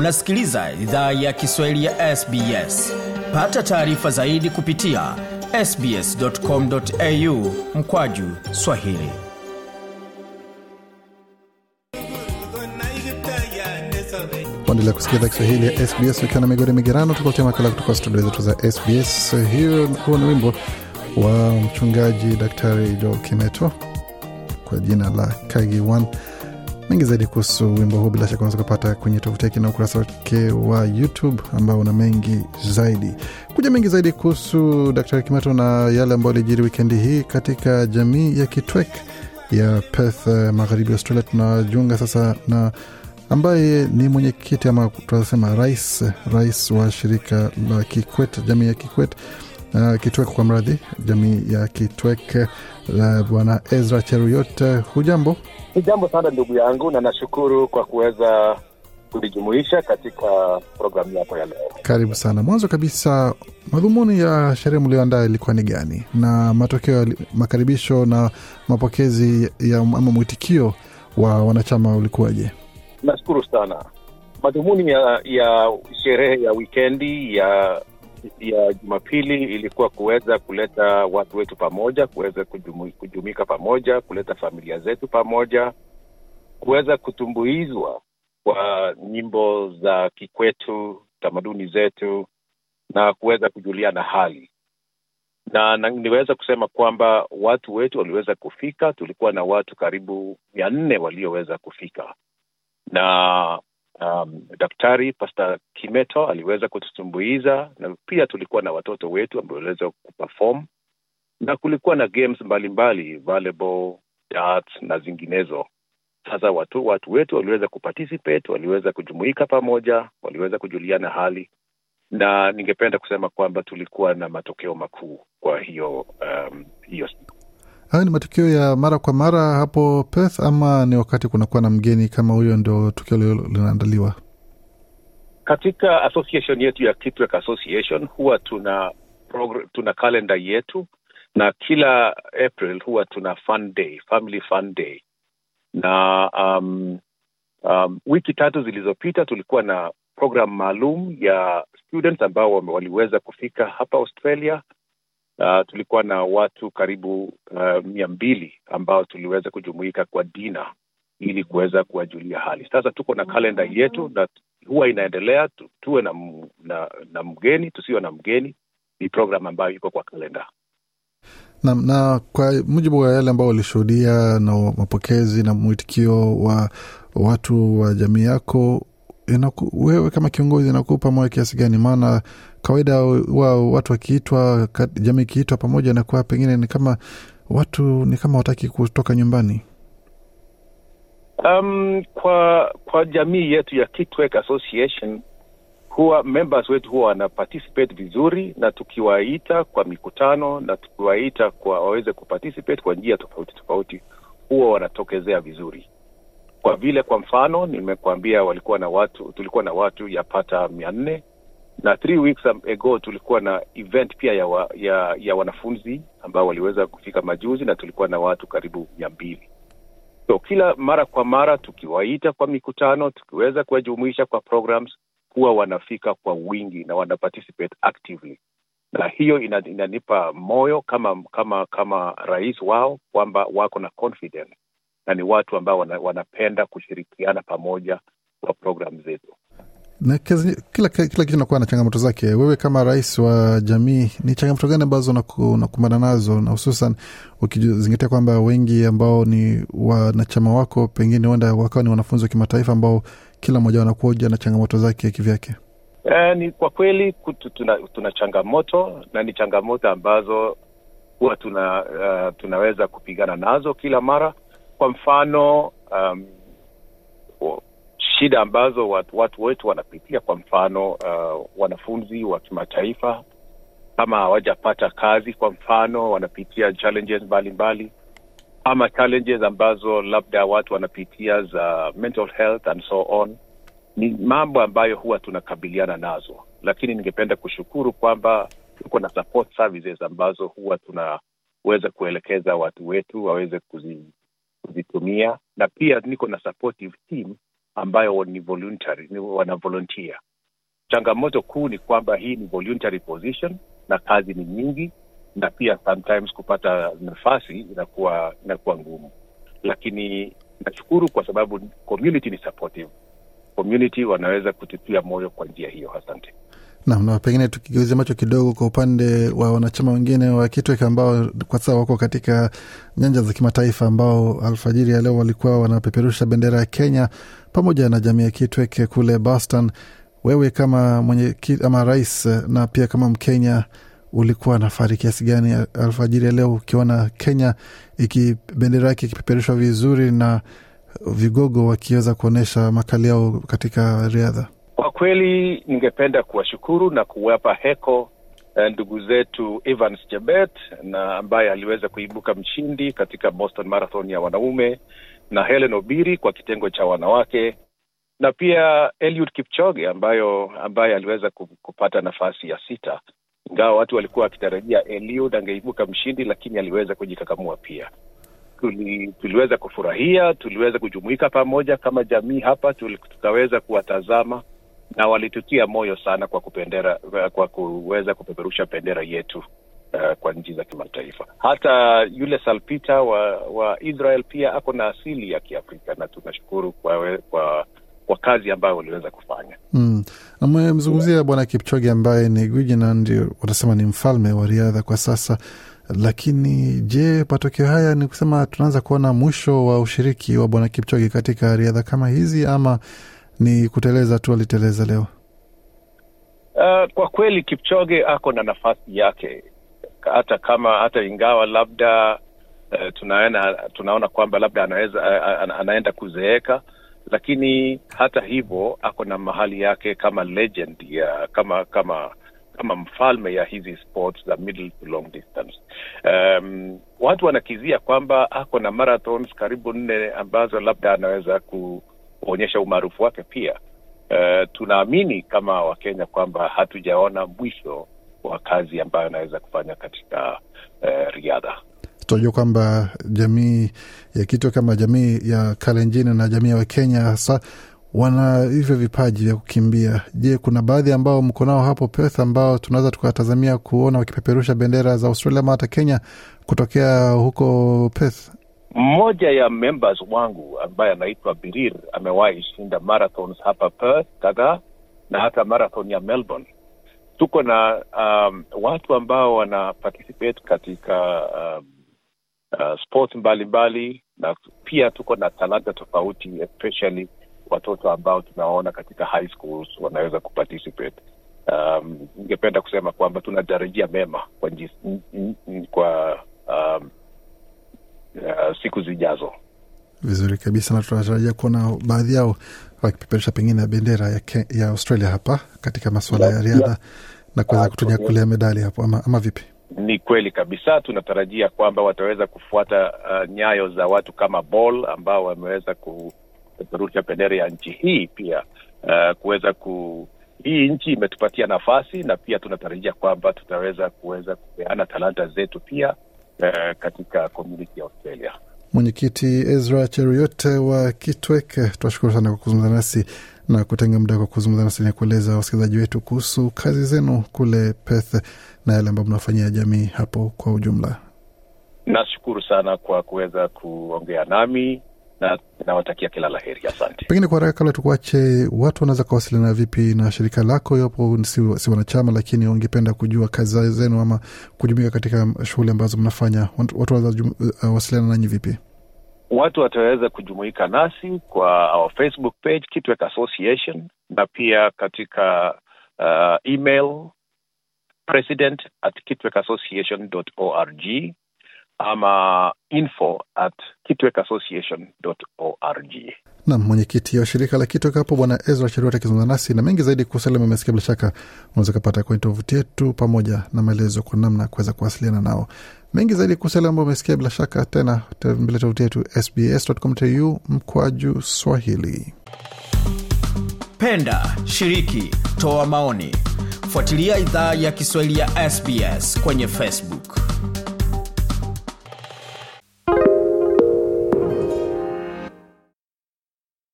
unasikiliza idhaa ya kiswahili ya sbs pata taarifa zaidi kupitia sbscomau mkwaju swahili kuendelea kusikia idhaa Kiswahili ya SBS ukiwa na migodi migerano, tukuletea makala kutoka studio zetu za SBS. Hiyo huo ni wimbo wa mchungaji Daktari Joel Kimeto kwa jina la Kagi. Mengi zaidi kuhusu wimbo huu bila shaka unaweza kupata kwenye tovuti yake na ukurasa wake wa YouTube ambao una mengi zaidi. Kuja mengi zaidi kuhusu Daktari Kimato na yale ambayo alijiri wikendi hii katika jamii ya Kitwek ya Perth, magharibi Australia. Tunajiunga sasa na ambaye ni mwenyekiti ama tunasema rais rais wa shirika la Kikwet, jamii ya Kikwet uh, Kitwek kwa mradhi, jamii ya Kitwek uh, bwana Ezra Cheruyot, hujambo? jambo sana ndugu yangu, na nashukuru kwa kuweza kujijumuisha katika programu yako ya leo. Karibu sana. Mwanzo kabisa, madhumuni ya sherehe mlioandaa ilikuwa ni gani, na matokeo ya makaribisho na mapokezi ya ama mwitikio wa wanachama ulikuwaje? Nashukuru sana. Madhumuni ya, ya sherehe ya wikendi ya ya Jumapili ilikuwa kuweza kuleta watu wetu pamoja, kuweza kujumika pamoja, kuleta familia zetu pamoja, kuweza kutumbuizwa kwa nyimbo za kikwetu, tamaduni zetu na kuweza kujuliana hali na, na niweza kusema kwamba watu wetu waliweza kufika. Tulikuwa na watu karibu mia nne walioweza kufika na um, daktari Pasta Kimeto aliweza kututumbuiza na pia tulikuwa na watoto wetu ambao waliweza kuperform na kulikuwa na games mbalimbali volleyball, darts na zinginezo. Sasa watu watu wetu waliweza kuparticipate, waliweza kujumuika pamoja, waliweza kujuliana hali, na ningependa kusema kwamba tulikuwa na matokeo makuu kwa hiyo um, hiyo. Hayo ni matukio ya mara kwa mara hapo Perth, ama ni wakati kunakuwa na mgeni kama huyo ndio tukio linaandaliwa? Katika association yetu ya Kitwek Association huwa tuna tuna kalenda yetu, na kila April huwa tuna fun day, family fun day, na um, um, wiki tatu zilizopita tulikuwa na program maalum ya students ambao waliweza kufika hapa Australia. Uh, tulikuwa na watu karibu uh, mia mbili ambao tuliweza kujumuika kwa dina ili kuweza kuwajulia hali. Sasa tuko na kalenda yetu na huwa inaendelea tu, tuwe na, na, na mgeni tusiwe na mgeni, ni program ambayo iko kwa kalenda. Na, na kwa mujibu wa yale ambao walishuhudia na mapokezi na mwitikio wa watu wa jamii yako inaku, wewe kama kiongozi inakupa moyo kiasi gani? Maana kawaida wa watu wakiitwa, jamii ikiitwa pamoja, nakuwa pengine ni kama watu ni kama wataki kutoka nyumbani. Um, kwa kwa jamii yetu ya Kitwek Association huwa members wetu huwa wana participate vizuri, na tukiwaita kwa mikutano na tukiwaita kwa waweze kuparticipate kwa njia tofauti tofauti, huwa wanatokezea vizuri kwa vile kwa mfano nimekuambia walikuwa na watu tulikuwa na watu yapata mia nne. Na three weeks ago tulikuwa na event pia ya, wa, ya, ya wanafunzi ambao waliweza kufika majuzi na tulikuwa na watu karibu mia mbili. So kila mara kwa mara tukiwaita kwa mikutano tukiweza kuwajumuisha kwa programs huwa wanafika kwa wingi na wana actively. Na hiyo inanipa moyo kama kama kama rais wao kwamba wako na confidence na ni watu ambao wana, wanapenda kushirikiana pamoja kwa programu zetu. Na kazi, kila, kila kitu nakuwa na changamoto zake. Wewe kama rais wa jamii, ni changamoto gani ambazo unakumbana nazo, na hususan ukizingatia kwamba wengi ambao ni wanachama wako pengine huenda wakawa ni wanafunzi wa kimataifa ambao kila mmoja wanakuja na changamoto zake kivyake? E, ni kwa kweli kutu, tuna, tuna changamoto na ni changamoto ambazo huwa tuna, uh, tunaweza kupigana nazo kila mara kwa mfano um, shida ambazo watu, watu wetu wanapitia, kwa mfano uh, wanafunzi wa kimataifa kama hawajapata kazi, kwa mfano wanapitia challenges mbalimbali ama challenges ambazo labda watu wanapitia za mental health and so on. Ni mambo ambayo huwa tunakabiliana nazo, lakini ningependa kushukuru kwamba tuko na support services ambazo huwa tunaweza kuelekeza watu wetu waweze kuzi kuzitumia na pia niko na supportive team ambayo ni voluntary, ni wana. Changamoto kuu ni kwamba hii ni voluntary position na kazi ni nyingi, na pia sometimes kupata nafasi inakuwa inakuwa ngumu, lakini nashukuru kwa sababu community ni supportive. Community wanaweza kututia moyo kwa njia hiyo. Asante. Naam, na pengine tukigeuzia macho kidogo kwa upande wa wanachama wengine wa Kitwek ambao kwa sasa wako katika nyanja za kimataifa, ambao alfajiri ya leo walikuwa wanapeperusha bendera ya Kenya pamoja na jamii ya Kitwek kule Boston. Wewe kama mwenye ama rais na pia kama Mkenya, ulikuwa na fahari kiasi gani alfajiri ya leo ukiona Kenya iki bendera yake ikipeperushwa vizuri na vigogo wakiweza kuonyesha makali yao katika riadha? Kwa kweli ningependa kuwashukuru na kuwapa heko ndugu zetu Evans Chebet na ambaye aliweza kuibuka mshindi katika Boston Marathon ya wanaume na Helen Obiri kwa kitengo cha wanawake na pia Eliud Kipchoge ambayo ambaye aliweza kupata nafasi ya sita, ingawa watu walikuwa wakitarajia Eliud angeibuka mshindi, lakini aliweza kujikakamua pia. Tuli, tuliweza kufurahia, tuliweza kujumuika pamoja kama jamii hapa, tukaweza kuwatazama na walitutia moyo sana kwa kupendera, kwa kuweza kupeperusha bendera yetu uh, kwa nchi za kimataifa. Hata yule Salpita wa, wa Israel pia ako na asili ya Kiafrika na tunashukuru kwa, kwa, kwa kazi ambayo waliweza kufanya. Mm. Amemzungumzia Bwana Kipchoge ambaye ni gwiji na ndio watasema ni mfalme wa riadha kwa sasa, lakini je, matokeo haya ni kusema tunaanza kuona mwisho wa ushiriki wa Bwana Kipchoge katika riadha kama hizi ama ni kuteleza tu aliteleza leo? Uh, kwa kweli Kipchoge ako na nafasi yake, hata kama hata ingawa labda uh, tunaona tunaona kwamba labda anaweza uh, anaenda kuzeeka, lakini hata hivyo ako na mahali yake kama legend ya kama kama kama mfalme ya hizi sports za middle to long distance. Um, watu wanakizia kwamba ako na marathons karibu nne ambazo labda anaweza ku kuonyesha umaarufu wake pia. Uh, tunaamini kama Wakenya kwamba hatujaona mwisho wa kazi ambayo anaweza kufanya katika uh, riadha. Tunajua kwamba jamii ya Kitwe kama jamii ya kalenjini na jamii ya Wakenya hasa wana hivyo vipaji vya kukimbia. Je, kuna baadhi ambao mko nao hapo Perth ambao tunaweza tukawatazamia kuona wakipeperusha bendera za Australia ama hata Kenya kutokea huko Perth? Mmoja ya members wangu ambaye anaitwa Birir amewahi shinda marathons hapa Perth kadhaa na hata marathon ya Melbourne. Tuko na um, watu ambao wana participate katika um, uh, sports mbalimbali na pia tuko na talanta tofauti especially watoto ambao tunaona katika high schools wanaweza kuparticipate. Um, kusema kwamba tunatarajia mema kwa, njis, n, n, n, kwa um, Uh, siku zijazo. Vizuri kabisa, na tunatarajia kuona baadhi yao wakipeperusha pengine bendera ya, ke, ya Australia hapa katika masuala yeah, ya riadha yeah, na kuweza kutunyakulia medali hapo ama, ama vipi? Ni kweli kabisa, tunatarajia kwamba wataweza kufuata uh, nyayo za watu kama Ball ambao wameweza kupeperusha bendera ya nchi hii pia uh, kuweza ku hii nchi imetupatia nafasi na pia tunatarajia kwamba tutaweza kuweza kupeana talanta zetu pia Uh, katika community ya Australia. Mwenyekiti Ezra Cheruyot wa Kitwek, tunashukuru sana kwa kuzungumza nasi na kutenga muda kwa kuzungumza nasi na kueleza wasikilizaji wetu kuhusu kazi zenu kule Perth na yale ambayo mnafanyia jamii hapo kwa ujumla. Nashukuru sana kwa kuweza kuongea nami na nawatakia kila la heri. Asante. Pengine kwa haraka, kabla tukuache, watu wanaweza kuwasiliana vipi na shirika lako iwapo si, si wanachama, lakini wangependa kujua kazi zenu ama kujumuika katika shughuli ambazo mnafanya? Watu wanaweza uh, wasiliana nanyi vipi? Watu wataweza kujumuika nasi kwa our Facebook page Kitwek Association na pia katika uh, email president at kitwekassociation.org ama info at kitwekassociation.org. Nam mwenyekiti wa shirika la Kitwek hapo Bwana Ezra Cheruiyot akizungumza nasi na mengi zaidi kuhusu yale umesikia, bila shaka unaweza kupata kwenye tovuti yetu pamoja na maelezo kwa namna ya kuweza kuwasiliana nao. Mengi zaidi kuhusu yale ambayo umesikia, bila shaka tena tembele tovuti yetu sbs.com.au mkwaju Swahili. Penda, shiriki, toa maoni, fuatilia idhaa ya Kiswahili ya SBS kwenye Facebook.